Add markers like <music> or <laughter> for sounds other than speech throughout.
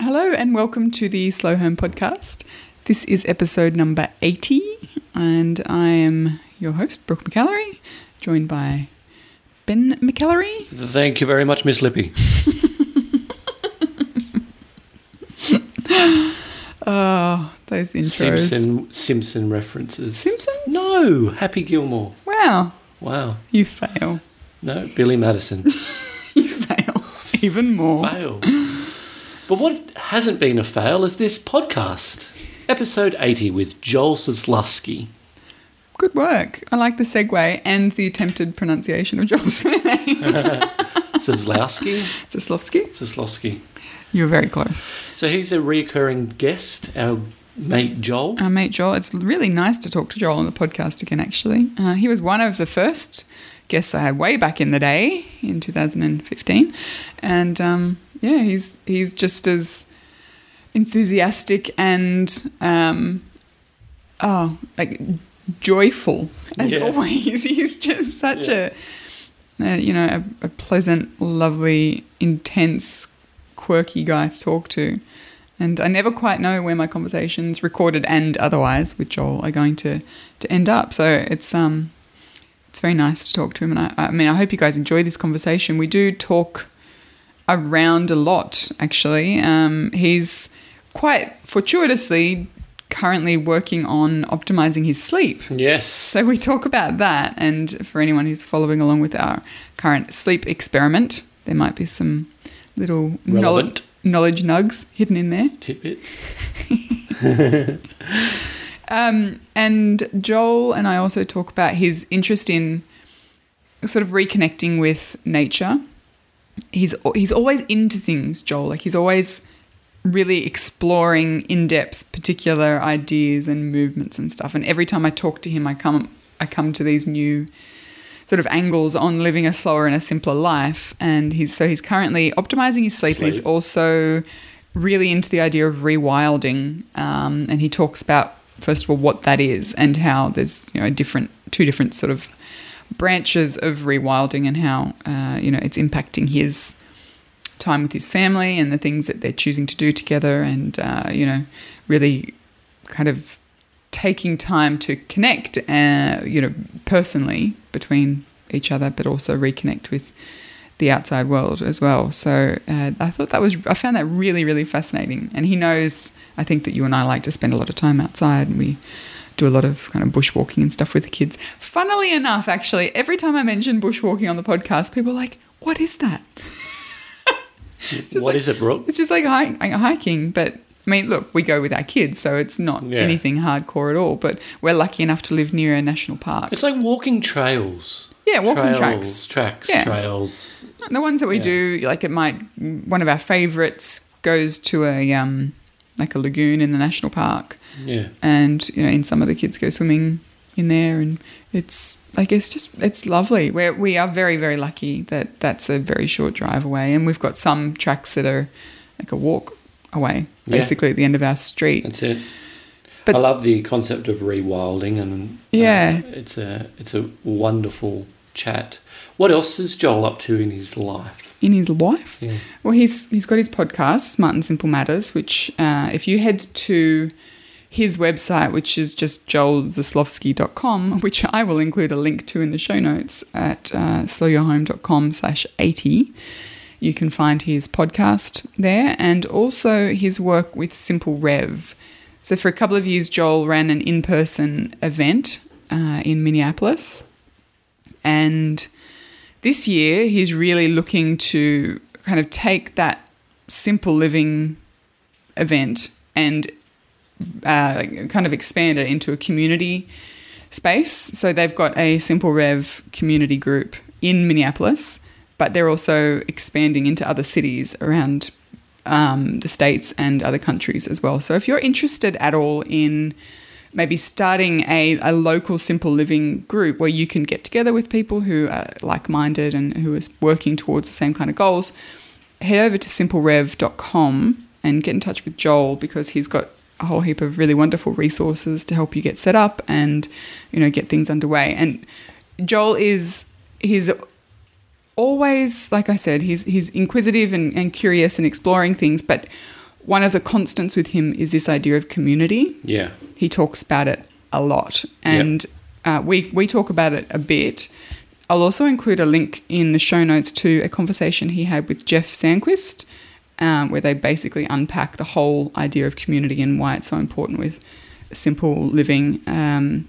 Hello and welcome to the Slow Home podcast. This is episode number 80, and I am your host, Brooke McAlary, joined by Ben McAlary. Thank you very much, Miss Lippy. Oh, <laughs> those intros. Simpson Simpson references. Simpsons? No, Happy Gilmore. Wow, Wow. you fail. No, Billy Madison. <laughs> You fail even more. fail. But what hasn't been a fail is this podcast. Episode 80 with Joel Soslusky. Good work. I like the segue and the attempted pronunciation of Joel's <laughs> surname. <laughs> Soslowski? Zaslovsky. Soslowski. You were very close. So he's a reoccurring guest, our mate Joel. Our mate Joel. It's really nice to talk to Joel on the podcast again, actually. Uh, he was one of the first guests I had way back in the day in 2015. And um, yeah, he's, he's just as enthusiastic and, um, oh, like joyful as Yeah. always. <laughs> He's just such Yeah. a, uh, you know, a, a pleasant, lovely, intense, quirky guy to talk to. And I never quite know where my conversations, recorded and otherwise, with Joel are going to, to end up. So it's um, it's very nice to talk to him. And I, I mean, I hope you guys enjoy this conversation. We do talk around a lot, actually. Um, he's quite fortuitously currently working on optimizing his sleep. Yes. So we talk about that, and for anyone who's following along with our current sleep experiment, there might be some little knowledge, knowledge nugs hidden in there. Tidbit. <laughs> <laughs> Um, and Joel and I also talk about his interest in sort of reconnecting with nature. He's he's always into things, Joel. Like he's always really exploring in depth particular ideas and movements and stuff. And every time I talk to him, I come I come to these new sort of angles on living a slower and a simpler life. And he's so he's currently optimizing his sleep. He's also really into the idea of rewilding, um, and he talks about first of all what that is and how there's you know a different two different sort of branches of rewilding and how uh, you know it's impacting his time with his family and the things that they're choosing to do together and uh, you know really kind of taking time to connect uh, you know personally between each other but also reconnect with the outside world as well. So uh, i thought that was i found that really really fascinating. And he knows i think that you and i like to spend a lot of time outside and we do a lot of kind of bushwalking and stuff with the kids funnily enough actually every time i mention bushwalking on the podcast people are like what is that <laughs> What is like- it, Brooke? it's just like hiking, but I mean, look, we go with our kids, so it's not Yeah. anything hardcore at all. But we're lucky enough to live near a national park. It's like walking trails. Yeah, walking trails, tracks. Tracks, Yeah. trails. The ones that we Yeah. do, like it might one of our favourites goes to a um like a lagoon in the national park, Yeah. and you know, and some of the kids go swimming in there, and it's like it's just it's lovely. We're we are very very lucky that that's a very short drive away, and we've got some tracks that are like a walk away, Yeah. basically at the end of our street. That's it. But- I love the concept of rewilding, and uh, Yeah. it's a it's a wonderful chat. What else is Joel up to in his life? in his life. Yeah. Well, he's he's got his podcast, Smart and Simple Matters, which uh, if you head to his website, which is just joelzaslofsky.com, <laughs> which I will include a link to in the show notes at uh, slowyourhome.com slash 80. You can find his podcast there and also his work with Simple Rev. So for a couple of years, Joel ran an in-person event uh, in Minneapolis. And this year, he's really looking to kind of take that simple living event and uh, kind of expand it into a community space. So they've got a Simple Rev community group in Minneapolis, but they're also expanding into other cities around um, the states and other countries as well. So if you're interested at all in maybe starting a, a local simple living group where you can get together with people who are like-minded and who are working towards the same kind of goals head over to simplerev.com and get in touch with joel because he's got a whole heap of really wonderful resources to help you get set up and you know get things underway. And joel is he's always like i said he's he's inquisitive and, and curious and exploring things but one of the constants with him is this idea of community. Yeah. He talks about it a lot, and uh, we we talk about it a bit. I'll also include a link in the show notes to a conversation he had with Jeff Sandquist, um, where they basically unpack the whole idea of community and why it's so important with simple living. Um,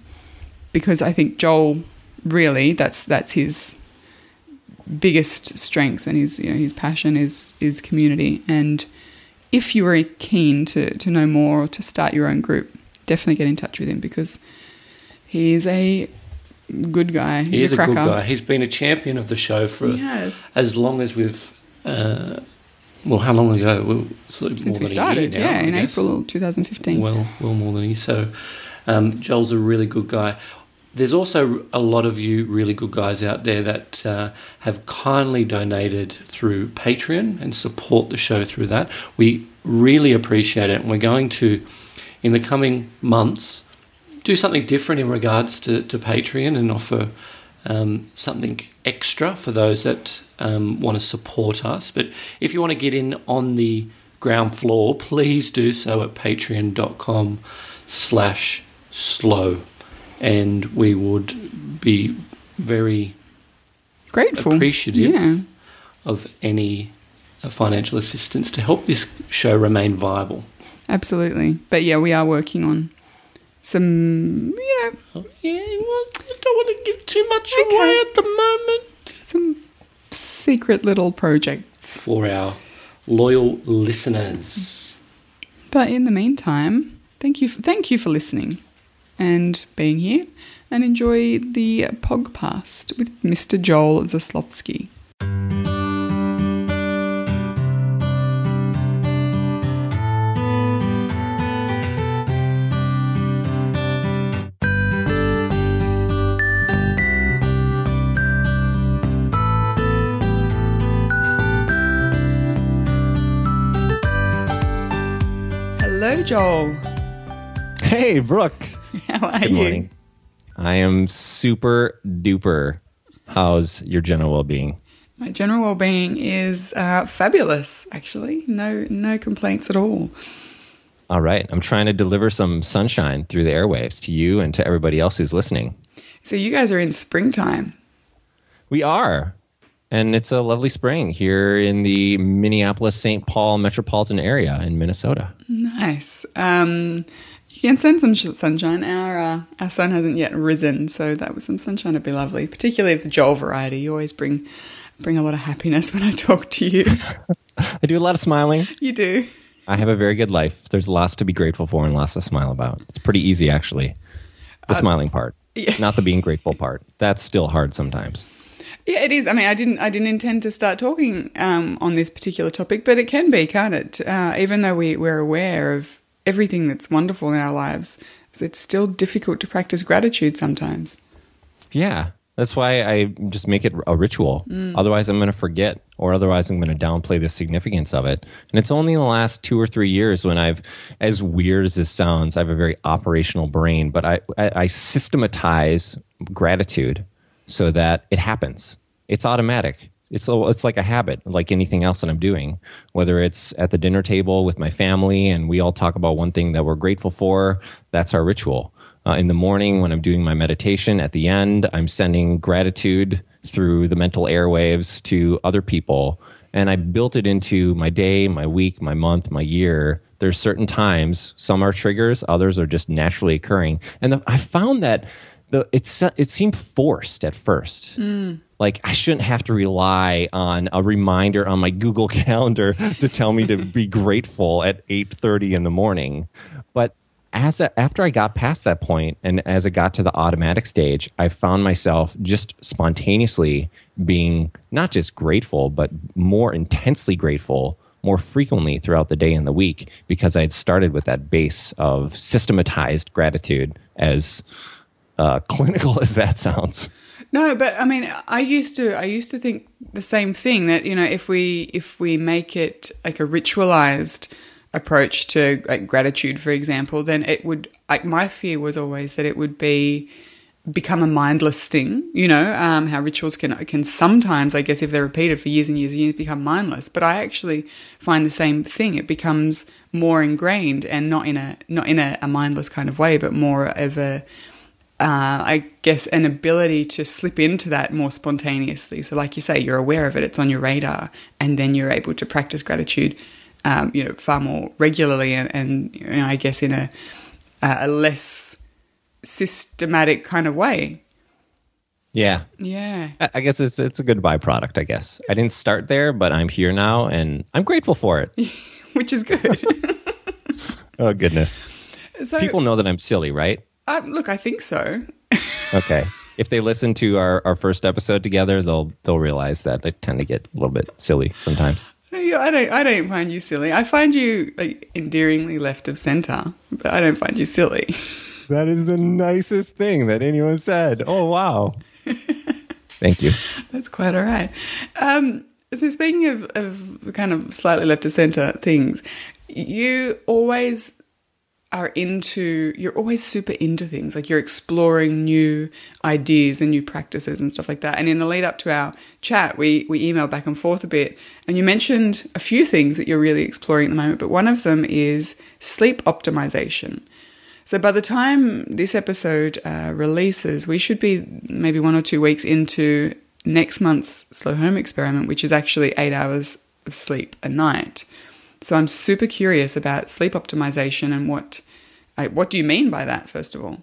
because I think Joel really that's that's his biggest strength and his you know his passion is is community and if you are keen to to know more or to start your own group definitely get in touch with him because he is a good guy He is a good guy. He's been a champion of the show for yes as long as we've. Uh, well, how long ago? Well, sort of since we a year started now, yeah I in guess. april 2015 Well, well more than he. So, um, Joel's a really good guy. There's also a lot of you really good guys out there that uh, have kindly donated through Patreon and support the show through that. We really appreciate it, and we're going to, in the coming months, do something different in regards to, to Patreon and offer um, something extra for those that um, want to support us. But if you want to get in on the ground floor, please do so at patreon.com slash slow. And we would be very grateful appreciative yeah of any financial assistance to help this show remain viable. absolutely but yeah we are working on some you know Oh, yeah, well, I don't want to give too much Okay. away at the moment. some secret little projects For our loyal listeners. But in the meantime, thank you for, thank you for listening and being here and enjoy the podcast with Mr. Joel Zaslowski. Hello, Joel. Hey, Brooke. How are Good you? morning. I am super duper. How's your general well being? My general well-being is uh, fabulous. Actually, no no complaints at all. All right. I'm trying to deliver some sunshine through the airwaves to you and to everybody else who's listening. So you guys are in springtime. We are. And it's a lovely spring here in the Minneapolis St. Paul metropolitan area in Minnesota. Nice. Um, can send some sh- sunshine. Our uh, our sun hasn't yet risen, so that was some sunshine would be lovely. Particularly the Joel variety. You always bring bring a lot of happiness when I talk to you. <laughs> I do a lot of smiling. you do. I have a very good life. There's lots to be grateful for and lots to smile about. It's pretty easy, actually. The smiling part, yeah. not the being grateful part. That's still hard sometimes. Yeah, it is. I mean, I didn't I didn't intend to start talking um, on this particular topic, but it can be, can't it? Uh, even though we we're aware of everything that's wonderful in our lives, it's still difficult to practice gratitude sometimes. Yeah. That's why I just make it a ritual. Mm. Otherwise, I'm going to forget, or otherwise, I'm going to downplay the significance of it. And it's only in the last two or three years when I've, as weird as this sounds, I have a very operational brain, but I, I, I systematize gratitude so that it happens. It's automatic. It's, a, it's like a habit, like anything else that I'm doing, whether it's at the dinner table with my family and we all talk about one thing that we're grateful for, that's our ritual. Uh, in the morning, when I'm doing my meditation, at the end, I'm sending gratitude through the mental airwaves to other people. And I built it into my day, my week, my month, my year. There's certain times, some are triggers, others are just naturally occurring. And the, I found that the, it's, it seemed forced at first like I shouldn't have to rely on a reminder on my Google <laughs> Calendar to tell me to be grateful at 8:30 in the morning. But as a, after I got past that point and as it got to the automatic stage, I found myself just spontaneously being not just grateful but more intensely grateful more frequently throughout the day and the week because I had started with that base of systematized gratitude as uh, <laughs> clinical as that sounds. No, but I mean, I used to I used to think the same thing that you know if we if we make it like a ritualized approach to like gratitude, for example, then it would like my fear was always that it would be become a mindless thing. You know um, how rituals can can sometimes, I guess, if they're repeated for years and years and years, become mindless. But I actually find the same thing. It becomes more ingrained and not in a not in a, a mindless kind of way, but more of a uh, I guess, an ability to slip into that more spontaneously. So, like you say, you're aware of it, it's on your radar, and then you're able to practice gratitude, um, you know, far more regularly, and, and you know, I guess in a a less systematic kind of way. Yeah, Yeah. I guess it's it's a good byproduct. I guess I didn't start there, but I'm here now, and I'm grateful for it. <laughs> Which is good. <laughs> oh goodness, so, people know that I'm silly, right? Uh, look, I think so. <laughs> Okay. If they listen to our, our first episode together, they'll they'll realize that I tend to get a little bit silly sometimes. Yeah, I don't. I don't find you silly. I find you like, endearingly left of center, but I don't find you silly. <laughs> That is the nicest thing that anyone said. Oh wow. <laughs> Thank you. That's quite all right. Um, so speaking of, of kind of slightly left of center things, you always are into you're always super into things like you're exploring new ideas and new practices and stuff like that and in the lead up to our chat we we emailed back and forth a bit and you mentioned a few things that you're really exploring at the moment but one of them is sleep optimization so by the time this episode uh, releases, we should be maybe one or two weeks into next month's slow home experiment, which is actually eight hours of sleep a night. So I'm super curious about sleep optimization and what what do you mean by that? First of all,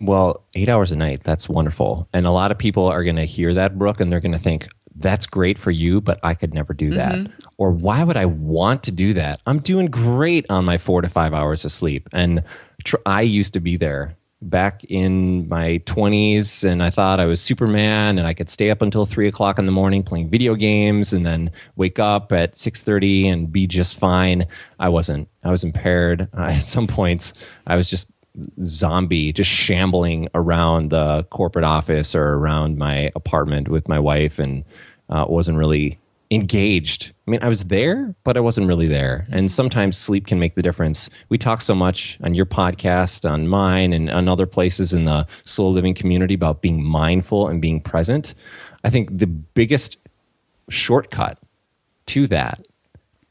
Well, eight hours a night, that's wonderful. And a lot of people are going to hear that, Brooke, and they're going to think, that's great for you, but I could never do that. Mm-hmm. Or why would I want to do that? I'm doing great on my four to five hours of sleep. And tr- I used to be there back in my 20s, and I thought I was Superman and I could stay up until three o'clock in the morning playing video games and then wake up at 6.30 and be just fine. I wasn't. I was impaired. <laughs> At some points, I was just zombie just shambling around the corporate office or around my apartment with my wife and uh, wasn't really engaged. I mean, I was there, but I wasn't really there. And mm-hmm. sometimes sleep can make the difference. We talk so much on your podcast, on mine, and on other places in the slow living community about being mindful and being present. I think the biggest shortcut to that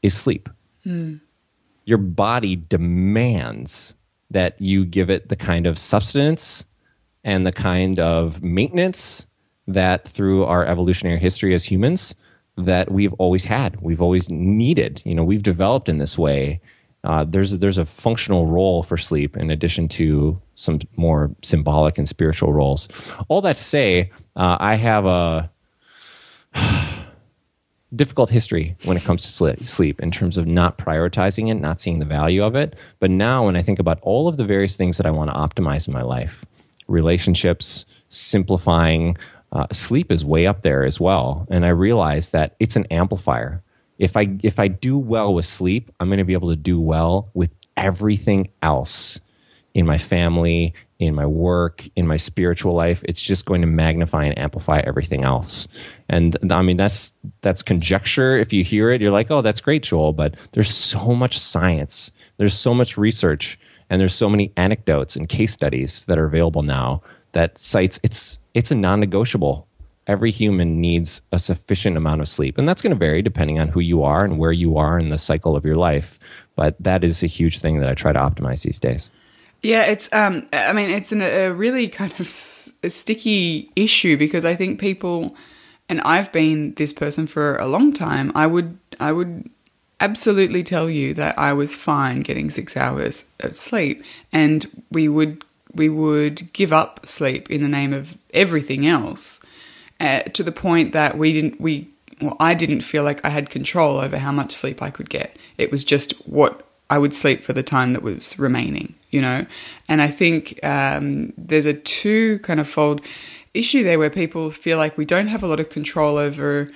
is sleep. Hmm. Your body demands that you give it the kind of substance and the kind of maintenance that through our evolutionary history as humans that we've always had. We've always needed you know we've developed in this way. Uh, there's there's a functional role for sleep in addition to some more symbolic and spiritual roles. All that to say uh, i have a <sighs> difficult history when it comes to sleep in terms of not prioritizing it, not seeing the value of it. But now, when I think about all of the various things that I want to optimize in my life, relationships, simplifying, uh, sleep is way up there as well. And I realize that it's an amplifier. If I if I do well with sleep, I'm going to be able to do well with everything else in my family, in my work, in my spiritual life. It's just going to magnify and amplify everything else. And I mean, that's that's conjecture. If you hear it, you're like, oh, that's great, Joel. But there's so much science, there's so much research, and there's so many anecdotes and case studies that are available now that cites it's it's a non-negotiable. Every human needs a sufficient amount of sleep, and that's going to vary depending on who you are and where you are in the cycle of your life. But that is a huge thing that I try to optimize these days. Yeah, it's. Um, I mean, it's an, a really kind of sticky issue because I think people, and I've been this person for a long time. I would, I would absolutely tell you that I was fine getting six hours of sleep, and we would, we would give up sleep in the name of everything else, uh, to the point that we didn't, we, well, I didn't feel like I had control over how much sleep I could get. It was just what I would sleep for the time that was remaining, you know? And I think um, there's a two kind of fold issue there where people feel like we don't have a lot of control over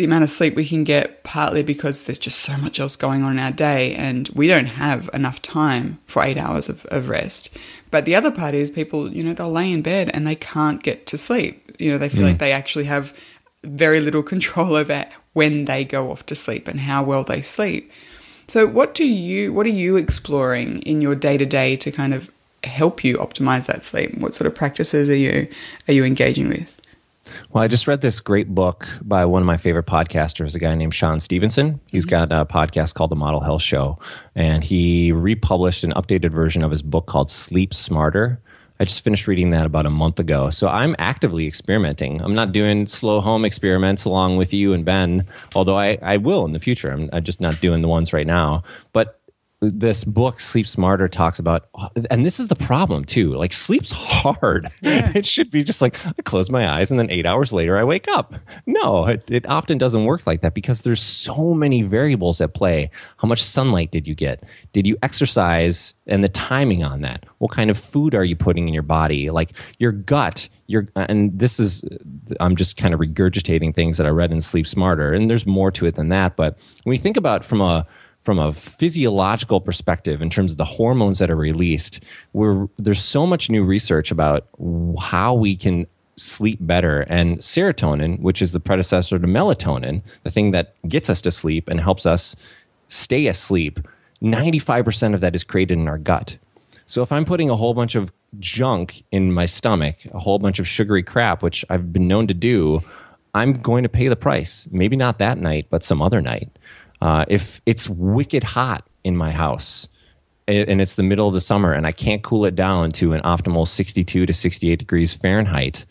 the amount of sleep we can get, partly because there's just so much else going on in our day and we don't have enough time for eight hours of, of rest. But the other part is people, you know, they'll lay in bed and they can't get to sleep. You know, they feel like mm. they actually have very little <laughs> control over when they go off to sleep and how well they sleep. So what do you what are you exploring in your day to day to kind of help you optimize that sleep? What sort of practices are you are you engaging with? Well, I just read this great book by one of my favorite podcasters, a guy named Shawn Stevenson. He's mm-hmm. got a podcast called The Model Health Show, and he republished an updated version of his book called Sleep Smarter. I just finished reading that about a month ago. So I'm actively experimenting. I'm not doing slow home experiments along with you and Ben, although I, I will in the future. I'm, I'm just not doing the ones right now. But this book sleep smarter talks about and this is the problem too. Like sleep's hard. Yeah. <laughs> it should be just like i close my eyes and then eight hours later i wake up. No it, it often doesn't work like that because there's so many variables at play. How much sunlight did you get? Did you exercise? And the timing on that. What kind of food are you putting in your body? Like your gut your and this is i'm just kind of regurgitating things that i read in sleep smarter and there's more to it than that but when you think about from a from a physiological perspective in terms of the hormones that are released where there's so much new research about how we can sleep better. And serotonin which is the predecessor to melatonin the thing that gets us to sleep and helps us stay asleep 95% of that is created in our gut. So if i'm putting a whole bunch of junk in my stomach a whole bunch of sugary crap which i've been known to do i'm going to pay the price. Maybe not that night but some other night uh, if it's wicked hot in my house and it's the middle of the summer and I can't cool it down to an optimal 62 to 68 degrees Fahrenheit,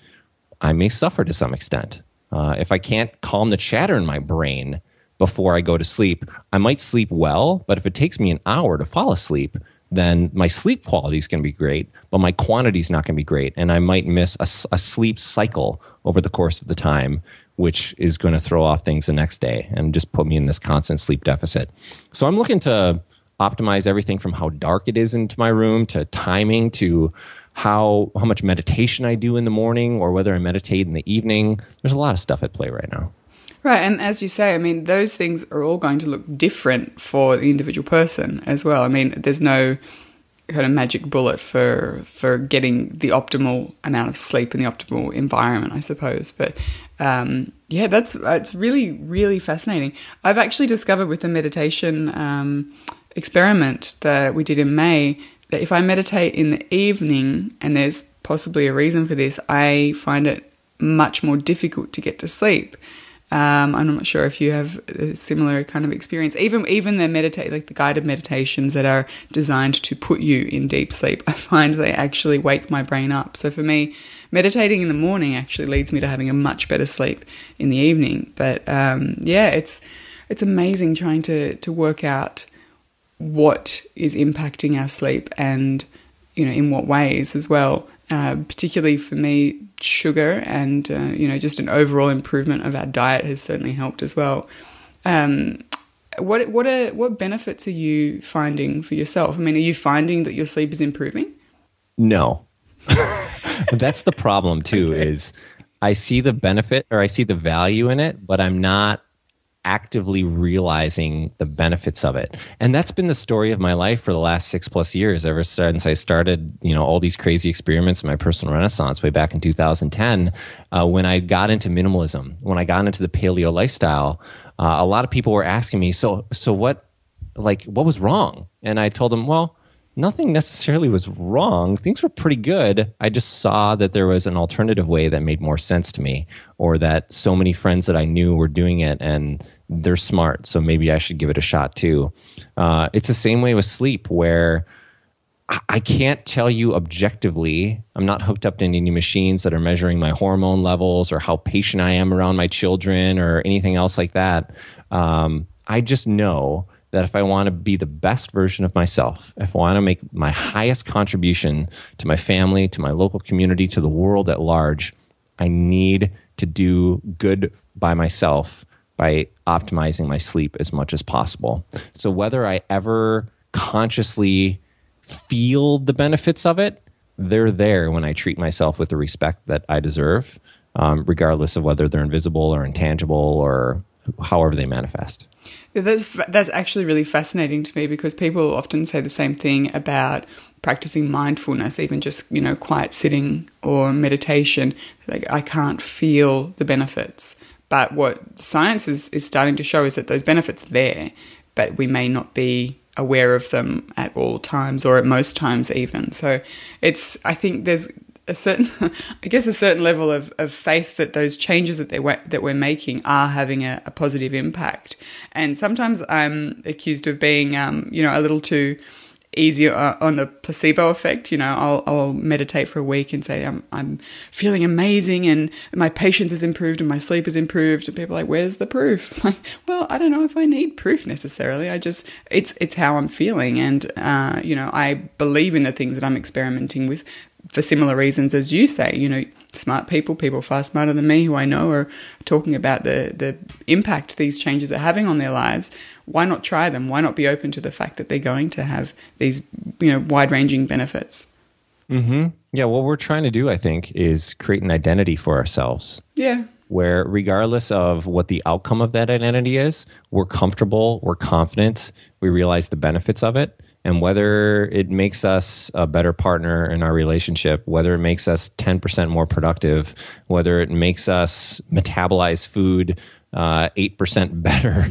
I may suffer to some extent. Uh, if I can't calm the chatter in my brain before I go to sleep, I might sleep well, but if it takes me an hour to fall asleep, then my sleep quality is going to be great, but my quantity is not going to be great. And I might miss a, a sleep cycle over the course of the time, which is going to throw off things the next day and just put me in this constant sleep deficit. So I'm looking to optimize everything from how dark it is into my room to timing to how how much meditation I do in the morning or whether I meditate in the evening. There's a lot of stuff at play right now. Right, and as you say, I mean, those things are all going to look different for the individual person as well. I mean, there's no kind of magic bullet for for getting the optimal amount of sleep in the optimal environment, I suppose. But um, yeah, that's it's really really fascinating. I've actually discovered with the meditation um, experiment that we did in May that if I meditate in the evening, and there's possibly a reason for this, I find it much more difficult to get to sleep. Um, I'm not sure if you have a similar kind of experience. Even even the meditate like the guided meditations that are designed to put you in deep sleep, <laughs> I find they actually wake my brain up. So for me, meditating in the morning actually leads me to having a much better sleep in the evening. But um, yeah, it's it's amazing trying to to work out what is impacting our sleep and you know in what ways as well. Uh, particularly for me, sugar and uh, you know just an overall improvement of our diet has certainly helped as well. Um, what what are what benefits are you finding for yourself? I mean, are you finding that your sleep is improving? No, <laughs> that's the problem too. Okay. Is I see the benefit or I see the value in it, but I'm not actively realizing the benefits of it. And that's been the story of my life for the last six plus years, ever since I started, you know, all these crazy experiments in my personal renaissance way back in 2010. Uh, when I got into minimalism, when I got into the paleo lifestyle, uh, a lot of people were asking me, so, so what, like, what was wrong? And I told them, well, nothing necessarily was wrong. Things were pretty good. I just saw that there was an alternative way that made more sense to me, or that so many friends that I knew were doing it and they're smart. So maybe I should give it a shot too. Uh, it's the same way with sleep, where I can't tell you objectively. I'm not hooked up to any machines that are measuring my hormone levels or how patient I am around my children or anything else like that. Um, I just know that if I want to be the best version of myself, if I want to make my highest contribution to my family, to my local community, to the world at large, I need to do good by myself by optimizing my sleep as much as possible. So whether I ever consciously feel the benefits of it, they're there when I treat myself with the respect that I deserve, um, regardless of whether they're invisible or intangible or however they manifest. That's that's actually really fascinating to me because people often say the same thing about practicing mindfulness, even just you know quiet sitting or meditation. Like I can't feel the benefits, but what science is is starting to show is that those benefits are there, but we may not be aware of them at all times or at most times even. So it's I think there's a certain <laughs> I guess a certain level of, of faith that those changes that they that we're making are having a, a positive impact. And sometimes I'm accused of being um, you know a little too easier uh, on the placebo effect. You know, I'll, I'll meditate for a week and say I'm I'm feeling amazing and my patience has improved and my sleep has improved. And people are like, "Where's the proof?" <laughs> like, well, I don't know if I need proof necessarily. I just it's it's how I'm feeling, and uh, you know, I believe in the things that I'm experimenting with for similar reasons as you say. You know, smart people, people far smarter than me who I know are talking about the the impact these changes are having on their lives. Why not try them? Why not be open to the fact that they're going to have these you know wide ranging benefits? Mm-hmm. Yeah, what we're trying to do, I think, is create an identity for ourselves. Yeah. Where, regardless of what the outcome of that identity is, we're comfortable, we're confident, we realize the benefits of it and whether it makes us a better partner in our relationship, whether it makes us 10% more productive, whether it makes us metabolize food uh, 8% <laughs> better.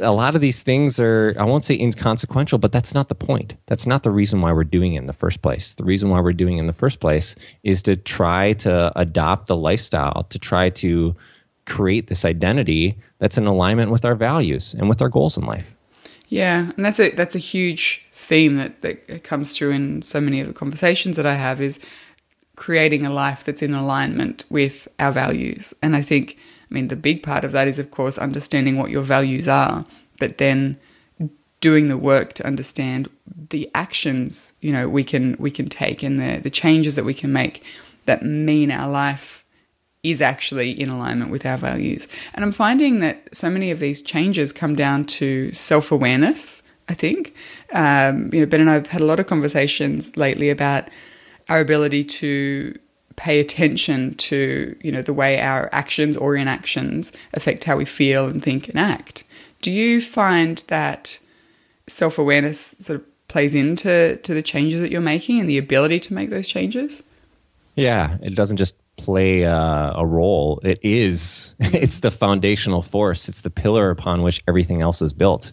a lot of these things are, I won't say inconsequential, but that's not the point. That's not the reason why we're doing it in the first place. The reason why we're doing it in the first place is to try to adopt the lifestyle, to try to create this identity that's in alignment with our values and with our goals in life. Yeah, and that's a that's a huge theme that, that comes through in so many of the conversations that I have is creating a life that's in alignment with our values. And I think, I mean, the big part of that is, of course, understanding what your values are, but then doing the work to understand the actions you know we can we can take and the the changes that we can make that mean our life is actually in alignment with our values. And I'm finding that so many of these changes come down to self awareness I think. Um, you know, Ben and I have had a lot of conversations lately about our ability to pay attention to, you know, the way our actions or inactions affect how we feel and think and act. Do you find that self awareness sort of plays into to the changes that you're making and the ability to make those changes? Yeah, it doesn't just play a role. It is. <laughs> It's the foundational force. It's the pillar upon which everything else is built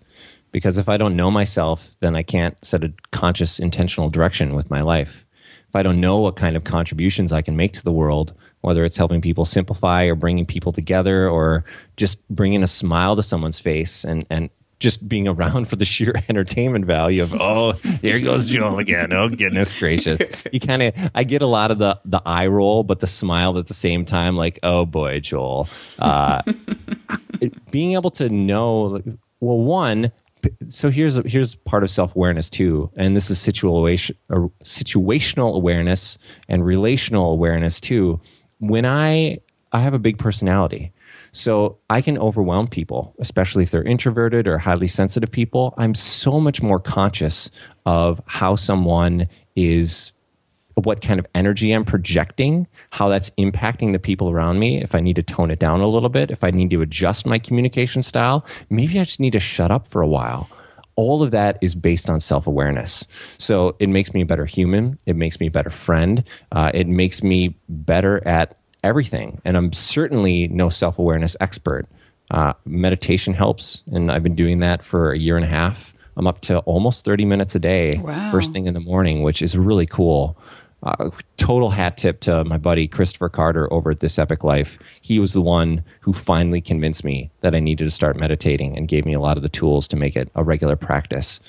because if I don't know myself, then I can't set a conscious, intentional direction with my life. If I don't know what kind of contributions I can make to the world, whether it's helping people simplify or bringing people together or just bringing a smile to someone's face and, and just being around <laughs> for the sheer <laughs> entertainment value of oh here goes Joel again. Oh goodness gracious. You kind of I get a lot of the the eye roll but the smile at the same time like oh boy Joel. Uh, <laughs> being able to know well one so here's here's part of self awareness too, and this is situation uh, situational awareness and relational awareness too. When I I have a big personality, so I can overwhelm people, especially if they're introverted or highly sensitive people. I'm so much more conscious of how someone is what kind of energy I'm projecting, how that's impacting the people around me, if I need to tone it down a little bit, if I need to adjust my communication style, maybe I just need to shut up for a while. All of that is based on self awareness. So it makes me a better human. It makes me a better friend. Uh, it makes me better at everything. And I'm certainly no self awareness expert. Uh, meditation helps, and I've been doing that for a year and a half. I'm up to almost 30 minutes a day, wow. first thing in the morning, which is really cool. Uh, total hat tip to my buddy Christopher Carter over at This Epic Life. He was the one who finally convinced me that I needed to start meditating and gave me a lot of the tools to make it a regular practice.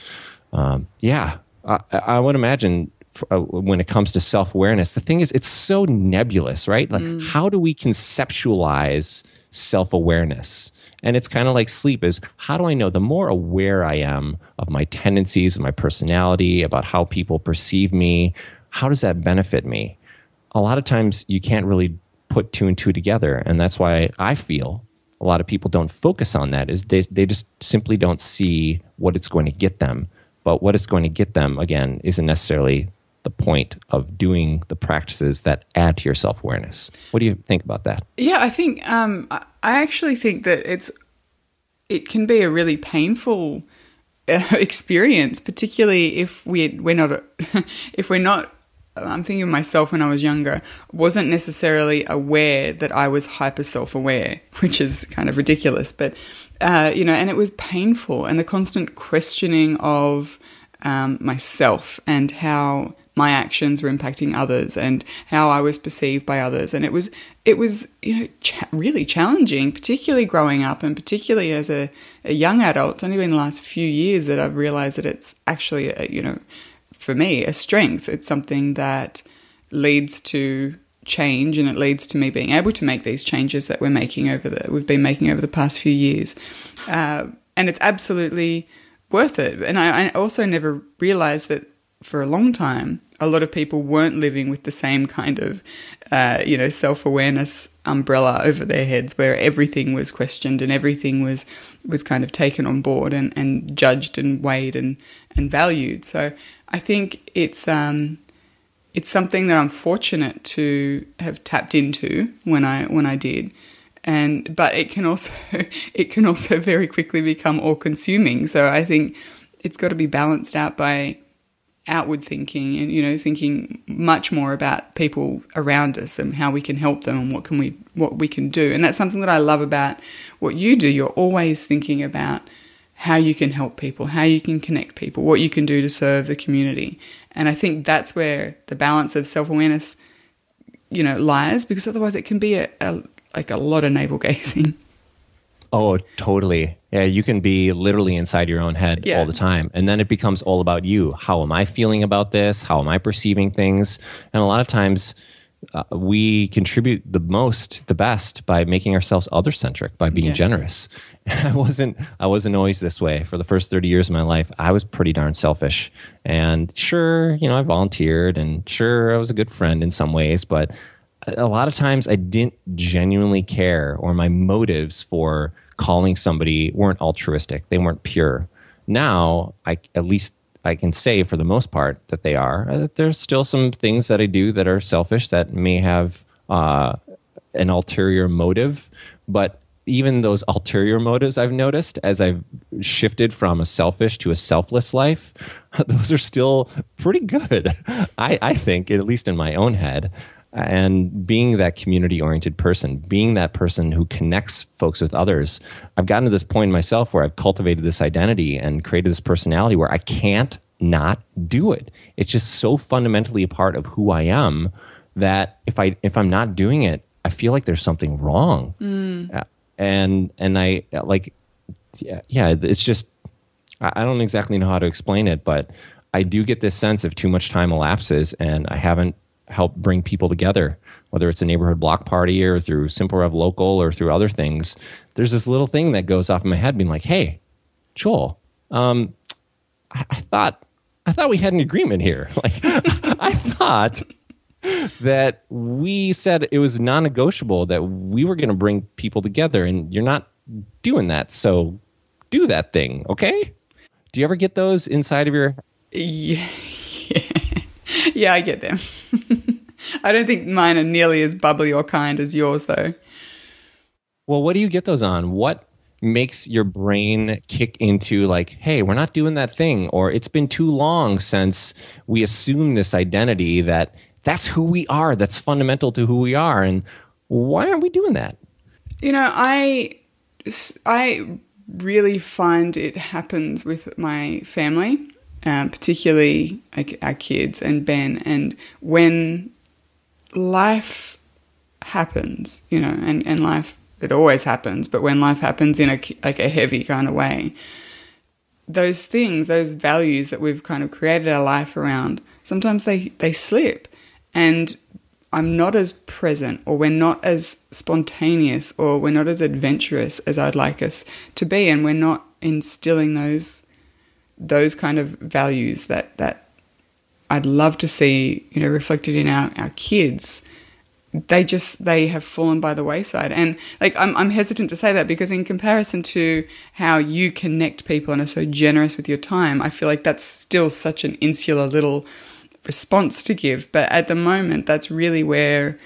Um, yeah, I, I, would imagine uh, when it comes to self awareness, the thing is, it's so nebulous, right? Like, mm. how do we conceptualize self awareness? And it's kind of like sleep is how do I know? The more aware I am of my tendencies, and my personality, about how people perceive me, how does that benefit me? A lot of times you can't really put two and two together. And that's why I feel a lot of people don't focus on that is they, they just simply don't see what it's going to get them. But what it's going to get them, again, isn't necessarily the point of doing the practices that add to your self awareness. What do you think about that? Yeah, I think um, I actually think that it's it can be a really painful uh, <laughs> experience, particularly if we we're not <laughs> if we're not I'm thinking of myself when I was younger, wasn't necessarily aware that I was hyper self aware, <laughs> which is kind of ridiculous. But, uh, you know, and it was painful. And the constant questioning of um, myself and how my actions were impacting others and how I was perceived by others. And it was, it was, you know, cha- really challenging, particularly growing up and particularly as a, a young adult. It's only been the last few years that I've realized that it's actually, a, you know, for me, a strength. It's something that leads to change and it leads to me being able to make these changes that we're making over the we've been making over the past few years. Uh, and it's absolutely worth it. And I, I also never realized that for a long time a lot of people weren't living with the same kind of uh, you know self-awareness umbrella over their heads where everything was questioned and everything was was kind of taken on board and, and judged and weighed and, and valued. So I think it's um, it's something that I'm fortunate to have tapped into when I when I did. And but it can also <laughs> it can also very quickly become all consuming. So I think it's got to be balanced out by outward thinking and you know thinking much more about people around us and how we can help them and what can we what we can do and that's something that I love about what you do you're always thinking about how you can help people how you can connect people what you can do to serve the community and I think that's where the balance of self-awareness you know lies because otherwise it can be a, a like a lot of navel <laughs> gazing Oh, totally. Yeah, you can be literally inside your own head Yeah. all the time. And then it becomes all about you. How am I feeling about this? How am I perceiving things? And a lot of times uh, we contribute the most, the best by making ourselves other centric, by being Yes. generous. <laughs> I wasn't I wasn't always this way. For the first 30 years of my life, I was pretty darn selfish. And sure, you know, I volunteered and sure I was a good friend in some ways, but a lot of times I didn't genuinely care or my motives for calling somebody weren't altruistic. They weren't pure. Now, I at least I can say for the most part that they are. Uh, There's still some things that I do that are selfish that may have uh, an ulterior motive, but even those ulterior motives I've noticed as I've shifted from a selfish to a selfless life, <laughs> those are still pretty good. <laughs> I, I think, at least in my own head. And being that community oriented person, being that person who connects folks with others, I've gotten to this point myself where I've cultivated this identity and created this personality where I can't not do it. It's just so fundamentally a part of who I am that if I if I'm not doing it, I feel like there's something wrong. Uh, And and I like yeah, yeah, it's just I don't exactly know how to explain it, but I do get this sense of too much time elapses and I haven't helped bring people together, whether it's a neighborhood block party or through Simple Rev Local or through other things. There's this little thing that goes off in my head being like, hey, Joel, um, I, I thought I thought we had an agreement here. <laughs> Like I thought that we said it was non-negotiable that we were going to bring people together and you're not doing that. So do that thing, okay? Do you ever get those inside of your <laughs> Yeah, <laughs> yeah, I get them. <laughs> I don't think mine are nearly as bubbly or kind as yours, though. Well, what do you get those on? What makes your brain kick into like, hey, we're not doing that thing, or it's been too long since we assume this identity that that's who we are, that's fundamental to who we are, and why aren't we doing that? You know, I, I really find it happens with my family, um, particularly like our kids and Ben. And when life happens, you know, and, and life, it always happens, but when life happens in a, like a heavy kind of way, those things, those values that we've kind of created our life around, sometimes they, they slip. And I'm not as present, or we're not as spontaneous, or we're not as adventurous as I'd like us to be, and we're not instilling those those kind of values that that I'd love to see, you know, reflected in our, our kids. They just they have fallen by the wayside, and like I'm I'm hesitant to say that because in comparison to how you connect people and are so generous with your time, I feel like that's still such an insular little response to give. But at the moment, that's really where,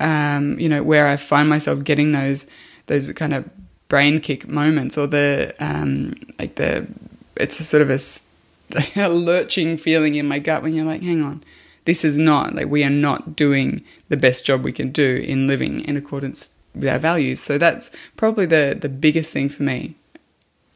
um, you know, where I find myself getting those those kind of brain kick moments, or the um, like the it's a sort of <laughs> a lurching feeling in my gut when you're like, hang on, this is not like we are not doing the best job we can do in living in accordance with our values. So that's probably the the biggest thing for me.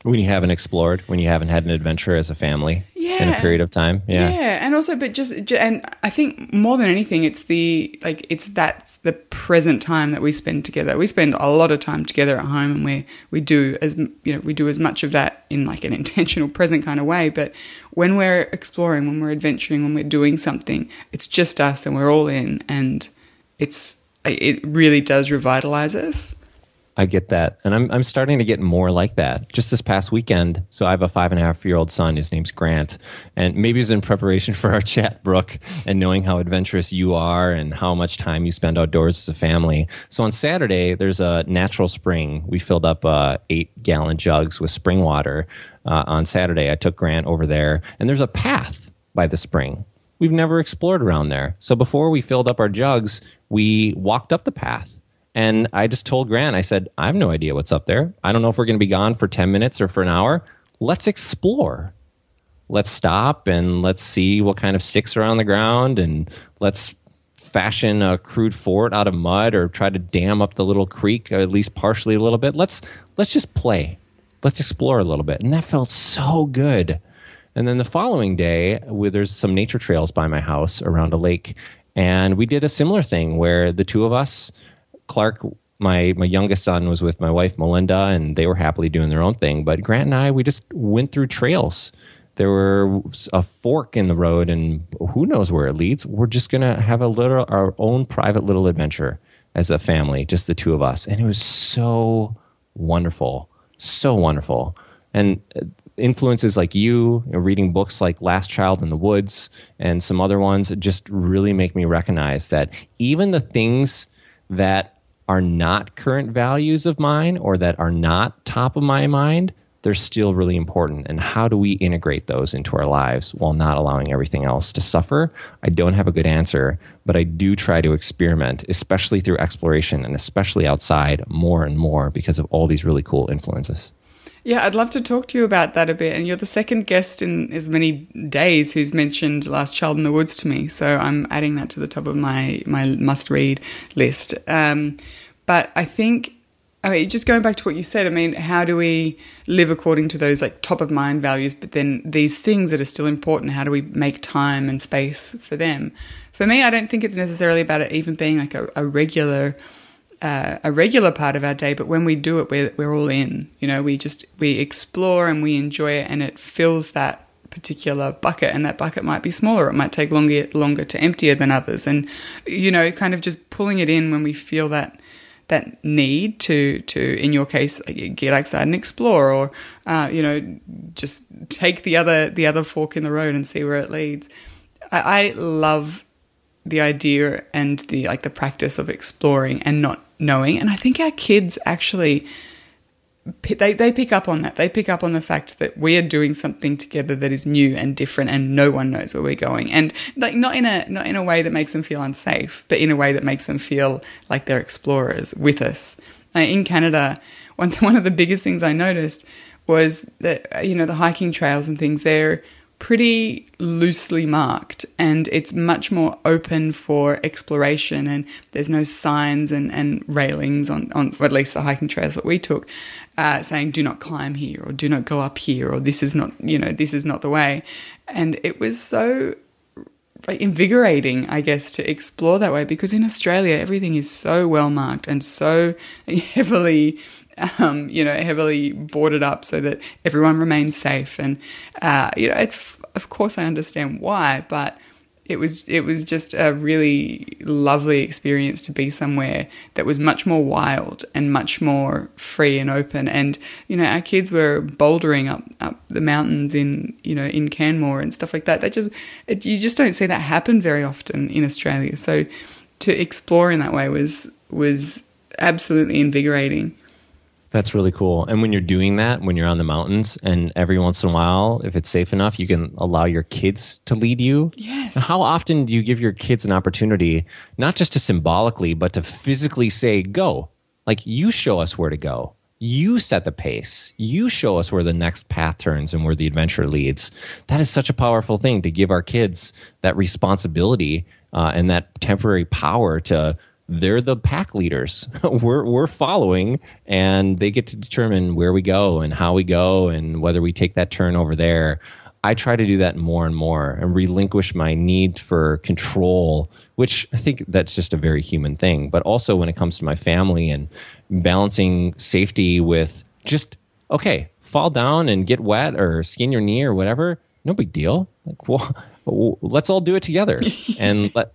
When you haven't explored, when you haven't had an adventure as a family yeah. in a period of time. Yeah. Yeah, and also, but just, and I think more than anything, it's the like it's that's the present time that we spend together. We spend a lot of time together at home, and we we do as you know we do as much of that in like an <laughs> intentional present kind of way. But when we're exploring, when we're adventuring, when we're doing something, it's just us, and we're all in, and it's it really does revitalize us. I get that. And I'm, I'm starting to get more like that. Just this past weekend, so I have a five and a half year old son. His name's Grant. And maybe was in preparation <laughs> for our chat, Brooke, and knowing how adventurous you are and how much time you spend outdoors as a family. So on Saturday, there's a natural spring. We filled up uh, eight gallon jugs with spring water. Uh, on Saturday, I took Grant over there, and there's a path by the spring. We've never explored around there. So before we filled up our jugs, we walked up the path. And I just told Grant, I said, I have no idea what's up there. I don't know if we're going to be gone for 10 minutes or for an hour. Let's explore. Let's stop and let's see what kind of sticks are on the ground and let's fashion a crude fort out of mud or try to dam up the little creek at least partially a little bit. Let's let's just play. Let's explore a little bit. And that felt so good. And then the following day, where there's some nature trails by my house around a lake, and we did a similar thing where the two of us, Clark, my my youngest son, was with my wife Melinda, and they were happily doing their own thing. But Grant and I, we just went through trails. There were a fork in the road, and who knows where it leads. We're just gonna have a little our own private little adventure as a family, just the two of us, and it was so wonderful, so wonderful. And uh, influences like you, you know, reading books like Last Child in the Woods and some other ones just really make me recognize that even the things that are not current values of mine or that are not top of my mind, they're still really important. And how do we integrate those into our lives while not allowing everything else to suffer? I don't have a good answer, but I do try to experiment, especially through exploration and especially outside more and more because of all these really cool influences. Yeah, I'd love to talk to you about that a bit. And you're the second guest in as many days who's mentioned Last Child in the Woods to me. So I'm adding that to the top of my, my must read list. Um, but I think, I mean, just going back to what you said, I mean, how do we live according to those like top of mind values? But then these things that are still important, how do we make time and space for them? For me, I don't think it's necessarily about it even being like a, a regular uh, a regular part of our day, but when we do it, we're, we're all in. You know, we just we explore and we enjoy it, and it fills that particular bucket. And that bucket might be smaller; it might take longer longer to empty it than others. And you know, kind of just pulling it in when we feel that that need to to in your case get outside and explore, or uh, you know, just take the other the other fork in the road and see where it leads. I, I love the idea and the like the practice of exploring and not knowing. And i think our kids actually they, they pick up on that. They pick up on the fact that we are doing something together that is new and different and no one knows where we're going. And like not in a not in a way that makes them feel unsafe but in a way that makes them feel like they're explorers with us. Uh, in canada one, <laughs> one of the biggest things i noticed was that you know the hiking trails and things they're pretty loosely marked and it's much more open for exploration and there's no signs and, and railings on, on at least the hiking trails that we took uh, saying do not climb here or do not go up here or this is not you know this is not the way. And it was so invigorating i guess to explore that way because in australia everything is so well marked and so <laughs> heavily <laughs> um, you know, heavily boarded up so that everyone remains safe. And uh, you know, it's of course I understand why, but it was it was just a really lovely experience to be somewhere that was much more wild and much more free and open. And you know, our kids were bouldering up up the mountains in you know in Canmore and stuff like that. That just it, you just don't see that happen very often in Australia. So to explore in that way was was absolutely invigorating. That's really cool. And when you're doing that, when you're on the mountains, and every once in a while, if it's safe enough, you can allow your kids to lead you. Yes. How often do you give your kids an opportunity, not just to symbolically, but to physically say, go? Like, you show us where to go. You set the pace. You show us where the next path turns and where the adventure leads. That is such a powerful thing to give our kids that responsibility uh, and that temporary power to they're the pack leaders. <laughs> we're we're following, and they get to determine where we go and how we go and whether we take that turn over there. I try to do that more and more and relinquish my need for control, which I think that's just a very human thing. But also when it comes to my family and balancing safety with just okay, fall down and get wet or skin your knee or whatever, no big deal. Like, well, let's all do it together. <laughs> and let,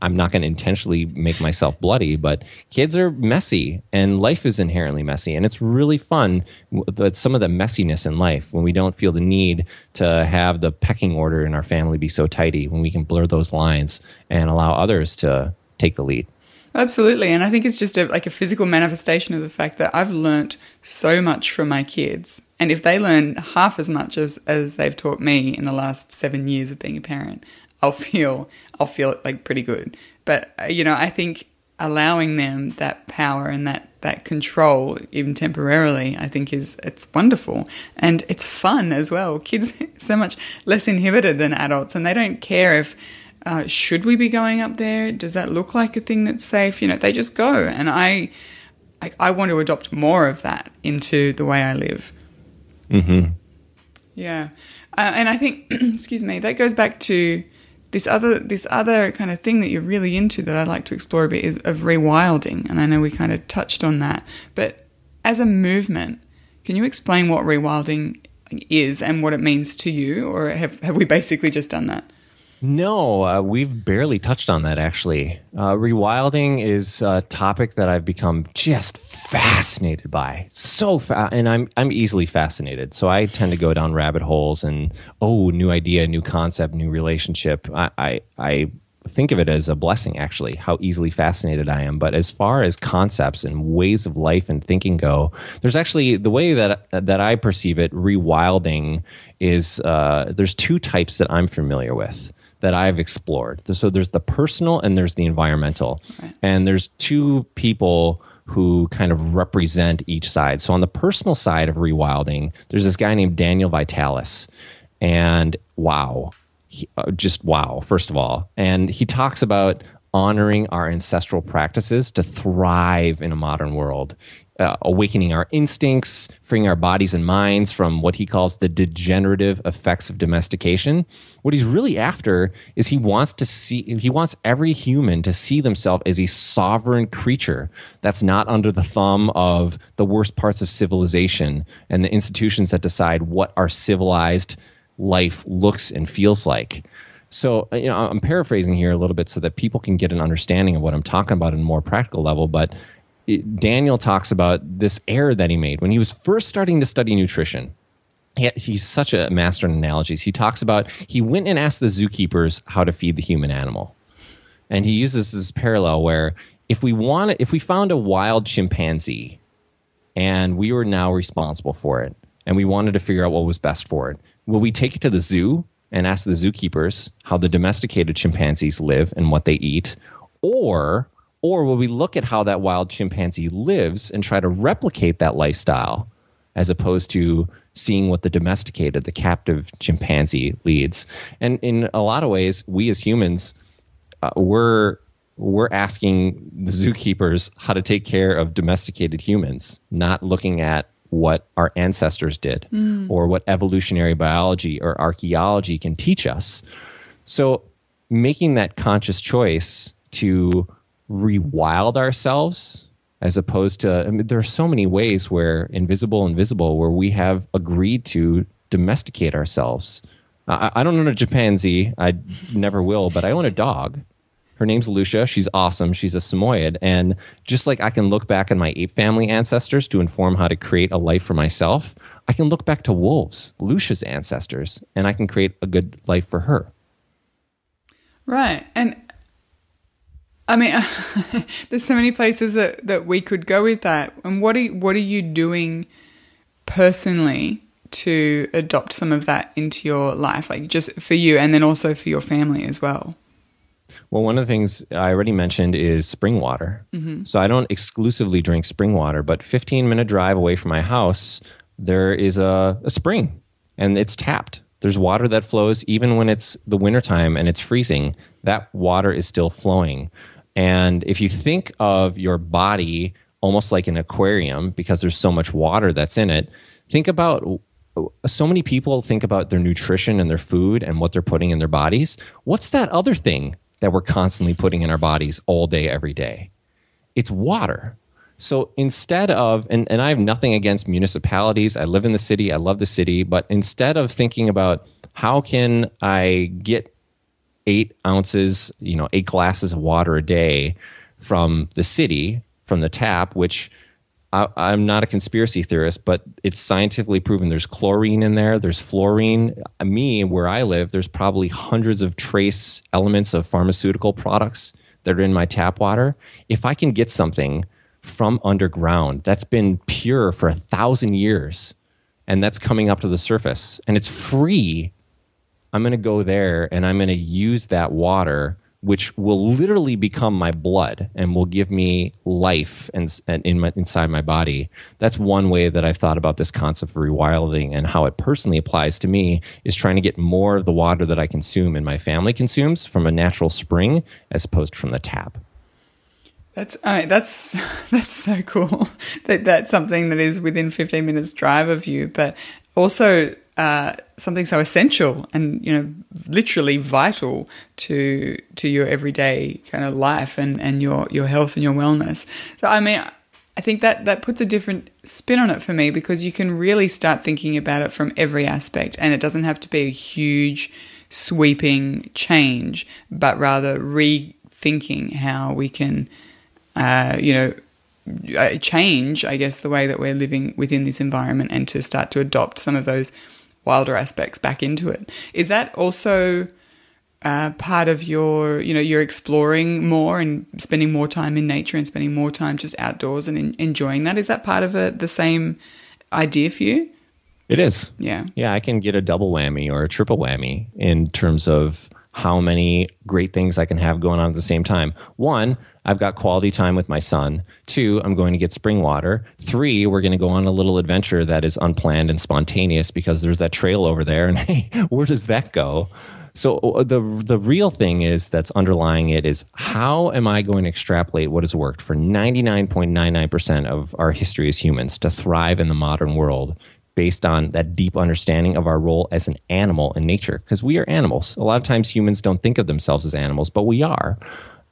I'm not going to intentionally make myself bloody, but kids are messy and life is inherently messy. And it's really fun that some of the messiness in life when we don't feel the need to have the pecking order in our family be so tidy, when we can blur those lines and allow others to take the lead. Absolutely. And I think it's just a, like a physical manifestation of the fact that I've learnt so much from my kids. And if they learn half as much as, as they've taught me in the last seven years of being a parent, I'll <laughs> feel, I'll feel like pretty good. But, uh, you know, I think allowing them that power and that, that control, even temporarily, I think is, it's wonderful. And it's fun as well. <laughs> Kids so much less inhibited than adults and they don't care if, uh, should we be going up there? Does that look like a thing that's safe? You know, they just go. And I, I, I want to adopt more of that into the way I live. Mm-hmm. Yeah, uh, and I think, <clears throat> excuse me, that goes back to this other this other kind of thing that you're really into that I'd like to explore a bit is of rewilding. And I know we kind of touched on that, but as a movement, can you explain what rewilding is and what it means to you, or have have we basically just done that? No, uh, we've barely touched on that actually. Uh, rewilding is a topic that I've become just fascinated by. So fa- and I'm I'm easily fascinated. So I tend to go down rabbit holes and oh, new idea, new concept, new relationship. I I, I think of it as a blessing actually how easily fascinated i am but as far as concepts and ways of life and thinking go there's actually the way that that i perceive it rewilding is uh, there's two types that i'm familiar with that I've explored. So there's the personal and there's the environmental. Right. And there's two people who kind of represent each side. So on the personal side of rewilding, there's this guy named Daniel Vitalis. And wow, he, uh, just wow, first of all. And he talks about honoring our ancestral practices to thrive in a modern world uh, awakening our instincts, freeing our bodies and minds from what he calls the degenerative effects of domestication. What he's really after is he wants to see, he wants every human to see themselves as a sovereign creature that's not under the thumb of the worst parts of civilization and the institutions that decide what our civilized life looks and feels like. So, you know, I'm paraphrasing here a little bit so that people can get an understanding of what I'm talking about in a more practical level. But Daniel talks about this error that he made when he was first starting to study nutrition. He, he's such a master in analogies. He talks about he went and asked the zookeepers how to feed the human animal, and he uses this parallel where if we wanted, if we found a wild chimpanzee, and we were now responsible for it, and we wanted to figure out what was best for it, will we take it to the zoo and ask the zookeepers how the domesticated chimpanzees live and what they eat, or or will we look at how that wild chimpanzee lives and try to replicate that lifestyle as opposed to seeing what the domesticated, the captive chimpanzee leads? And in a lot of ways, we as humans, uh, we're we're asking the zookeepers how to take care of domesticated humans, not looking at what our ancestors did mm. or what evolutionary biology or archaeology can teach us. So, making that conscious choice to rewild ourselves as opposed to I mean, there are so many ways where invisible invisible where we have agreed to domesticate ourselves. I, I, don't own a chimpanzee i never will but i own a dog. Her name's lucia. She's awesome. She's a samoyed. And just like i can look back at my ape family ancestors to inform how to create a life for myself i can look back to wolves lucia's ancestors and i can create a good life for her. Right. And I mean, <laughs> there's so many places that, that we could go with that. And what are what are you doing personally to adopt some of that into your life, like just for you, and then also for your family as well? Well, one of the things I already mentioned is spring water. Mm-hmm. So I don't exclusively drink spring water, but 15 minute drive away from my house, there is a, a spring and it's tapped. There's water that flows even when it's the wintertime and it's freezing. That water is still flowing. And if you think of your body almost like an aquarium because there's so much water that's in it, think about so many people think about their nutrition and their food and what they're putting in their bodies. What's that other thing that we're constantly putting in our bodies all day, every day? It's water. So instead of, and, and I have nothing against municipalities, I live in the city, I love the city, but instead of thinking about how can I get eight ounces, you know, eight glasses of water a day from the city, from the tap, which I, I'm not a conspiracy theorist, but it's scientifically proven there's chlorine in there, there's fluorine. Me, where I live, there's probably hundreds of trace elements of pharmaceutical products that are in my tap water. If I can get something from underground that's been pure for a thousand years and that's coming up to the surface and it's free I'm going to go there and I'm going to use that water, which will literally become my blood and will give me life and, and in my, inside my body. That's one way that I've thought about this concept of rewilding and how it personally applies to me is trying to get more of the water that I consume and my family consumes from a natural spring as opposed to from the tap. That's uh, that's <laughs> that's so cool <laughs> that that's something that is within 15 minutes drive of you, but also uh, something so essential and you know literally vital to to your everyday kind of life and and your your health and your wellness. So I mean. I think that that puts a different spin on it for me because you can really start thinking about it from every aspect, and it doesn't have to be a huge, sweeping change, but rather rethinking how we can uh, you know, uh, change, I guess, the way that we're living within this environment and to start to adopt some of those wilder aspects back into it. Is that also uh, part of your, you know, you're exploring more and spending more time in nature and spending more time just outdoors and in, enjoying that? Is that part of a, the same idea for you? It is. Yeah. Yeah, I can get a double whammy or a triple whammy in terms of how many great things I can have going on at the same time. One, I've got quality time with my son. Two, I'm going to get spring water. Three, we're going to go on a little adventure that is unplanned and spontaneous because there's that trail over there. And <laughs> hey, where does that go? So uh, the the real thing is that's underlying it is how am I going to extrapolate what has worked for 99.99% of our history as humans to thrive in the modern world based on that deep understanding of our role as an animal in nature because we are animals. A lot of times humans don't think of themselves as animals, but we are.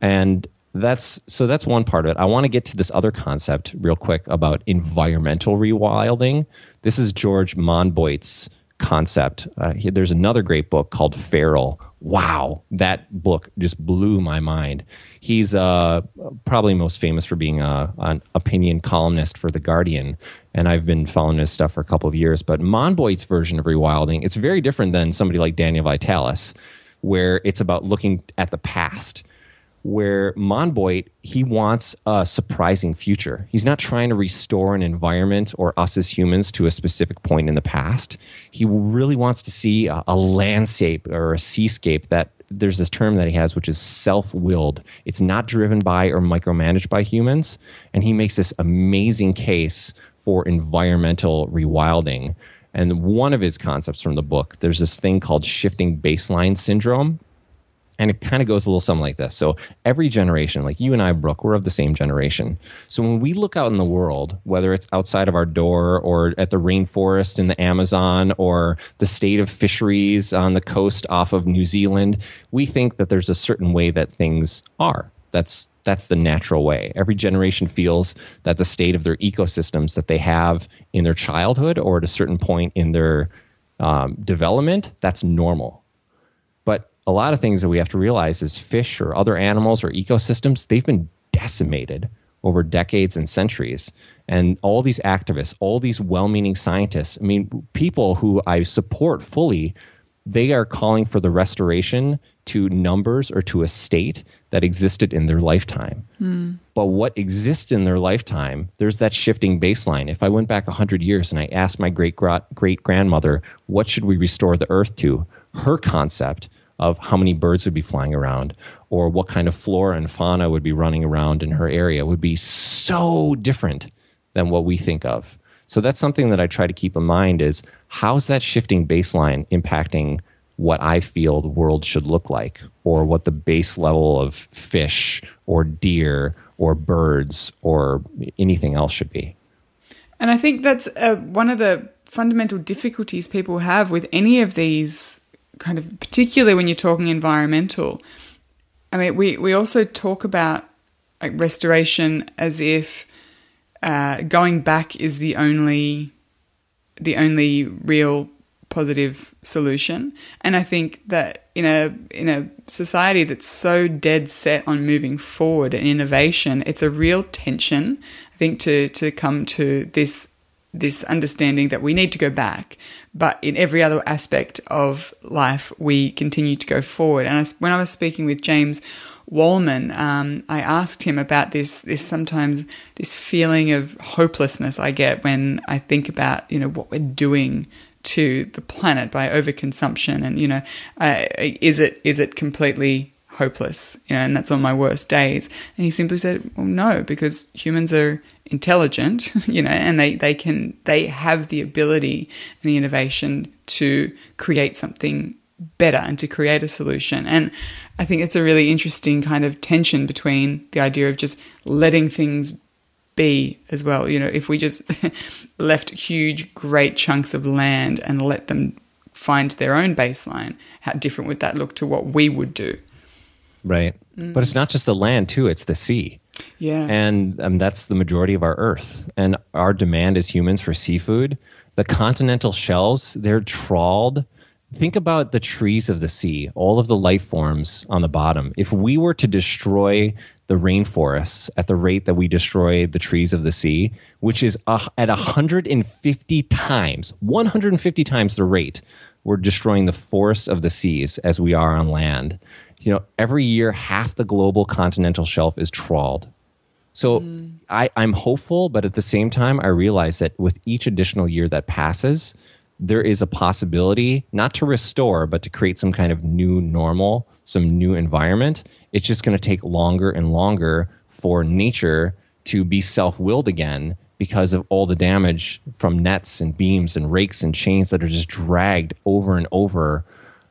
And that's so that's one part of it. I want to get to this other concept real quick about environmental rewilding. This is George Monbiot's concept. Uh, he, there's another great book called Feral. Wow, that book just blew my mind. He's uh, probably most famous for being a, an opinion columnist for The Guardian, and I've been following his stuff for a couple of years. But Monbiot's version of rewilding, it's very different than somebody like Daniel Vitalis, where it's about looking at the past where Monbiot he wants a surprising future. He's not trying to restore an environment or us as humans to a specific point in the past. He really wants to see a, a landscape or a seascape that there's this term that he has which is self-willed. It's not driven by or micromanaged by humans and he makes this amazing case for environmental rewilding. And one of his concepts from the book, there's this thing called shifting baseline syndrome and it kind of goes a little something like this. So every generation, like you and I, Brooke, we're of the same generation. So when we look out in the world, whether it's outside of our door or at the rainforest in the Amazon or the state of fisheries on the coast off of New Zealand, we think that there's a certain way that things are. That's that's the natural way. Every generation feels that the state of their ecosystems that they have in their childhood or at a certain point in their um, development, that's normal. A lot of things that we have to realize is fish or other animals or ecosystems, they've been decimated over decades and centuries. And all these activists, all these well meaning scientists, I mean, people who I support fully, they are calling for the restoration to numbers or to a state that existed in their lifetime. Mm. But what exists in their lifetime, there's that shifting baseline. If I went back 100 years and I asked my great great grandmother, what should we restore the earth to? Her concept of how many birds would be flying around or what kind of flora and fauna would be running around in her area would be so different than what we think of. So that's something that I try to keep in mind is how's that shifting baseline impacting what I feel the world should look like or what the base level of fish or deer or birds or anything else should be. And I think that's uh, one of the fundamental difficulties people have with any of these kind of, particularly when you're talking environmental. I mean, we, we also talk about like restoration as if uh, going back is the only the only real positive solution. And I think that in a in a society that's so dead set on moving forward and innovation, it's a real tension. I think to to come to this this understanding that we need to go back, but in every other aspect of life, we continue to go forward. And I, when I was speaking with James Wallman, um, I asked him about this. This sometimes this feeling of hopelessness I get when I think about you know what we're doing to the planet by overconsumption, and you know, uh, is it is it completely hopeless? You know, and that's on my worst days. And he simply said, "Well, no, because humans are intelligent, <laughs> you know, and they they can they have the ability and the innovation to create something better and to create a solution. And I think it's a really interesting kind of tension between the idea of just letting things be as well. You know, if we just <laughs> left huge, great chunks of land and let them find their own baseline, how different would that look to what we would do? Right. Mm. But it's not just the land, too, it's the sea. Yeah. And um, that's the majority of our earth. And our demand as humans for seafood, the continental shelves, they're trawled think about the trees of the sea, all of the life forms on the bottom. If we were to destroy the rainforests at the rate that we destroy the trees of the sea, which is uh, at 150 times, 150 times the rate we're destroying the forests of the seas as we are on land. You know, every year half the global continental shelf is trawled. So mm. I, I'm hopeful, but at the same time, I realize that with each additional year that passes, there is a possibility not to restore, but to create some kind of new normal, some new environment. It's just going to take longer and longer for nature to be self willed again because of all the damage from nets and beams and rakes and chains that are just dragged over and over.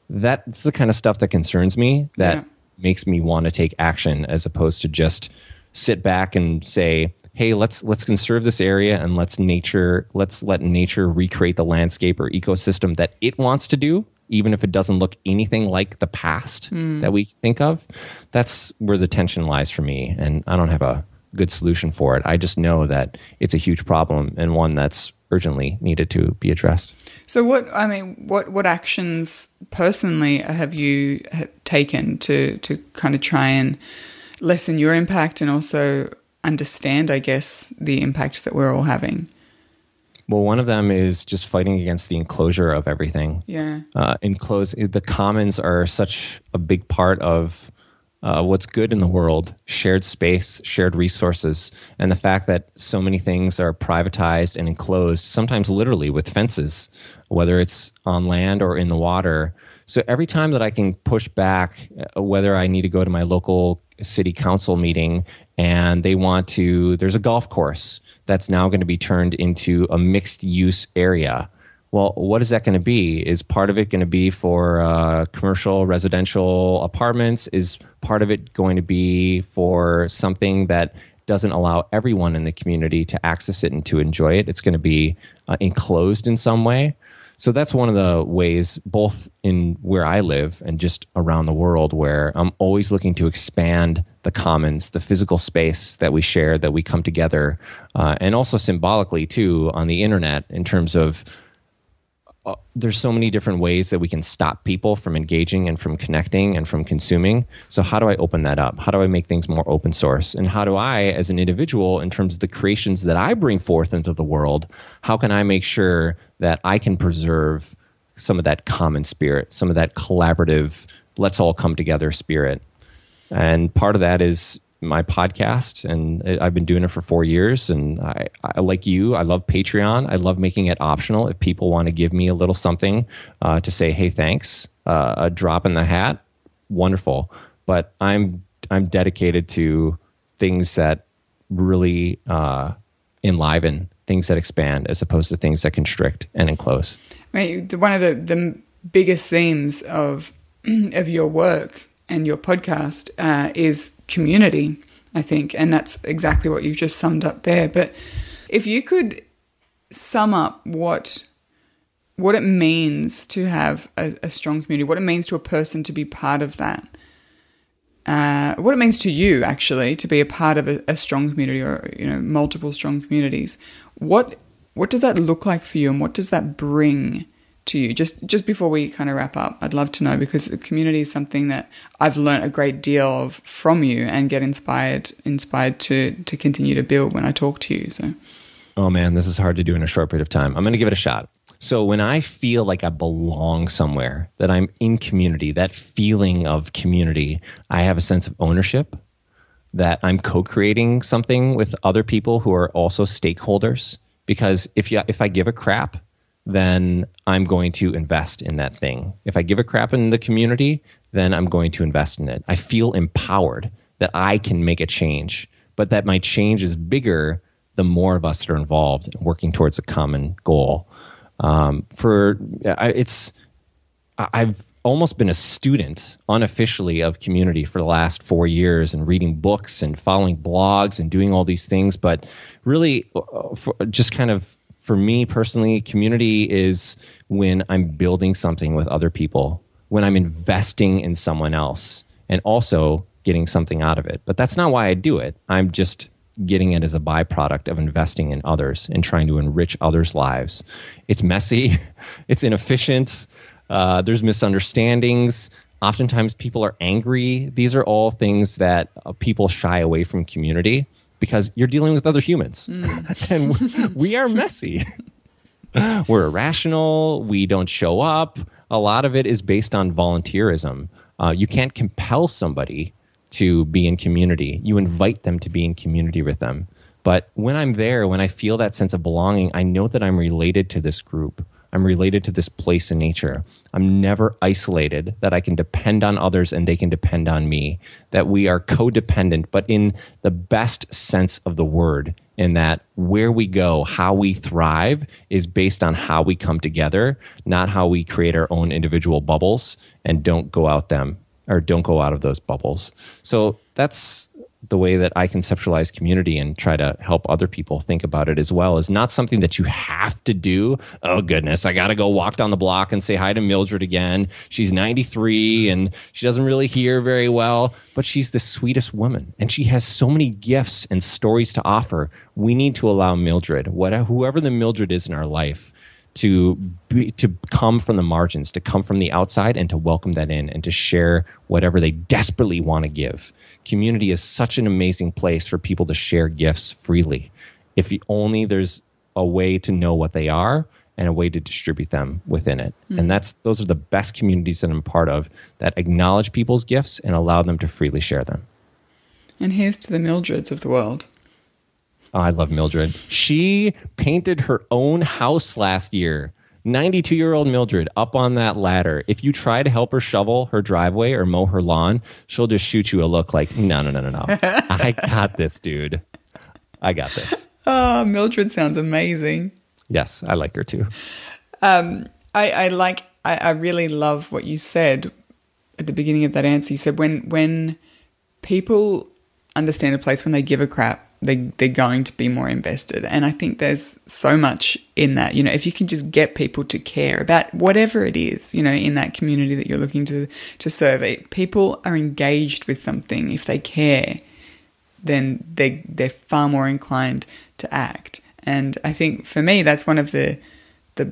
That's the kind of stuff that concerns me that yeah. makes me want to take action as opposed to just sit back and say, hey let's let's conserve this area and let's nature let's let nature recreate the landscape or ecosystem that it wants to do even if it doesn't look anything like the past mm. that we think of that's where the tension lies for me and i don't have a good solution for it i just know that it's a huge problem and one that's urgently needed to be addressed so what i mean what what actions personally have you taken to to kind of try and lessen your impact and also understand, I guess, the impact that we're all having. Well, one of them is just fighting against the enclosure of everything. Yeah. Uh, enclose the commons are such a big part of uh, what's good in the world shared space, shared resources, and the fact that so many things are privatized and enclosed, sometimes literally with fences, whether it's on land or in the water. So every time that I can push back, uh, whether I need to go to my local city council meeting and they want to there's a golf course that's now going to be turned into a mixed use area well what is that going to be? Is part of it going to be for uh, commercial residential apartments? Is part of it going to be for something that doesn't allow everyone in the community to access it and to enjoy it? It's going to be uh, enclosed in some way. So that's one of the ways, both in where I live and just around the world, where I'm always looking to expand the commons, the physical space that we share, that we come together, uh, and also symbolically too on the internet in terms of uh, there's so many different ways that we can stop people from engaging and from connecting and from consuming. So, how do I open that up? How do I make things more open source? And how do I, as an individual, in terms of the creations that I bring forth into the world, how can I make sure that I can preserve some of that common spirit, some of that collaborative, let's all come together spirit? And part of that is my podcast and I've been doing it for four years. And I, I, like you, I love Patreon. I love making it optional. If people want to give me a little something uh, to say, hey, thanks, uh, a drop in the hat, wonderful. But I'm I'm dedicated to things that really uh, enliven, things that expand, as opposed to things that constrict and enclose. Right, one of the, the biggest themes of <clears throat> of your work and your podcast uh, is community, I think, and that's exactly what you've just summed up there. But if you could sum up what what it means to have a, a strong community, what it means to a person to be part of that, uh, what it means to you actually to be a part of a, a strong community or you know multiple strong communities, what what does that look like for you, and what does that bring? To you just just before we kind of wrap up i'd love to know because the community is something that i've learned a great deal of from you and get inspired inspired to to continue to build when i talk to you so Oh man, this is hard to do in a short period of time. I'm going to give it a shot. So when I feel like I belong somewhere, that I'm in community, that feeling of community, I have a sense of ownership, that I'm co-creating something with other people who are also stakeholders. Because if you if I give a crap, then I'm going to invest in that thing. If I give a crap in the community, then I'm going to invest in it. I feel empowered that I can make a change, but that my change is bigger the more of us that are involved and working towards a common goal. Um, for I, it's, I've almost been a student unofficially of community for the last four years and reading books and following blogs and doing all these things. But really, uh, just kind of for me personally, community is when I'm building something with other people, when I'm investing in someone else, and also getting something out of it. But that's not why I do it. I'm just getting it as a byproduct of investing in others and trying to enrich others' lives. It's messy, <laughs> it's inefficient, uh, there's misunderstandings. Oftentimes, people are angry. These are all things that uh, people shy away from community because you're dealing with other humans, <laughs> and we- we are messy. <laughs> We're irrational. We don't show up. A lot of it is based on volunteerism. Uh, you can't compel somebody to be in community. You invite them to be in community with them. But when I'm there, when I feel that sense of belonging, I know that I'm related to this group. I'm related to this place in nature. I'm never isolated, that I can depend on others and they can depend on me, that we are codependent, but in the best sense of the word, in that where we go, how we thrive is based on how we come together, not how we create our own individual bubbles and don't go out them or don't go out of those bubbles. So that's the way that I conceptualize community and try to help other people think about it as well is not something that you have to do. Oh goodness, I got to go walk down the block and say hi to Mildred again. She's 93 and she doesn't really hear very well, but she's the sweetest woman and she has so many gifts and stories to offer. We need to allow Mildred, whatever whoever the Mildred is in our life, to be, to come from the margins, to come from the outside, and to welcome that in, and to share whatever they desperately want to give. Community is such an amazing place for people to share gifts freely. If only there's a way to know what they are and a way to distribute them within it, and mm. that's those are the best communities that I'm part of that acknowledge people's gifts and allow them to freely share them. and here's to the mildreds of the world Oh, I love Mildred. She painted her own house last year. 92 year old Mildred up on that ladder. If you try to help her shovel her driveway or mow her lawn, she'll just shoot you a look like, no, no, no, no, no. <laughs> I got this, dude. I got this. oh mildred sounds amazing Yes, I like her too. Um, I, I like I, I really love what you said at the beginning of that answer. You said when when people understand a place when they give a crap, they they're going to be more invested. And I think there's so much in that. You know, if you can just get people to care about whatever it is, you know, in that community that you're looking to to serve, people are engaged with something if they care then they they're far more inclined to act. And I think for me, that's one of the the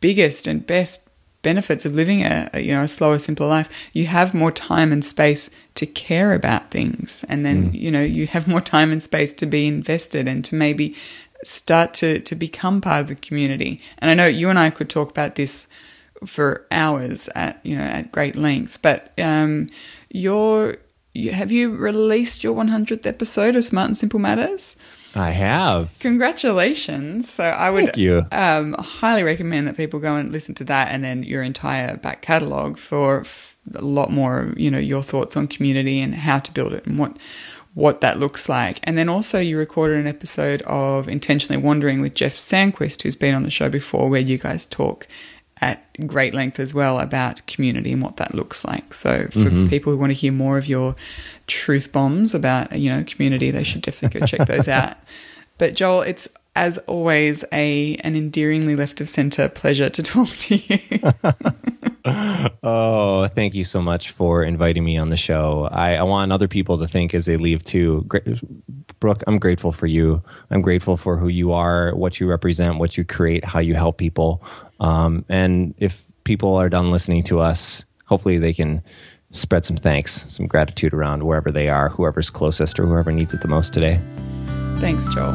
biggest and best benefits of living a, you know a slower, simpler life. You have more time and space to care about things, and then you know you have more time and space to be invested and to maybe start to to become part of the community. And I know you and I could talk about this for hours at you know at great length, but um, your you, have you released your 100th episode of Smart and Simple Matters? I have. Congratulations. So I would Thank you. Um, highly recommend that people go and listen to that and then your entire back catalogue for f- a lot more, you know, your thoughts on community and how to build it and what what that looks like. And then also you recorded an episode of Intentionally Wandering with Jeff Sandquist, who's been on the show before, where you guys talk at great length as well about community and what that looks like. So for mm-hmm. people who want to hear more of your truth bombs about, you know, community, they should definitely go check those <laughs> out. But Joel, it's as always a an endearingly left of center pleasure to <laughs> talk to you. Oh, thank you so much for inviting me on the show. I, I want other people to think as they leave too. Brooke, I'm grateful for you. I'm grateful for who you are, what you represent, what you create, how you help people. Um, and if people are done listening to us, hopefully they can spread some thanks, some gratitude around wherever they are, whoever's closest or whoever needs it the most today. Thanks, Joel.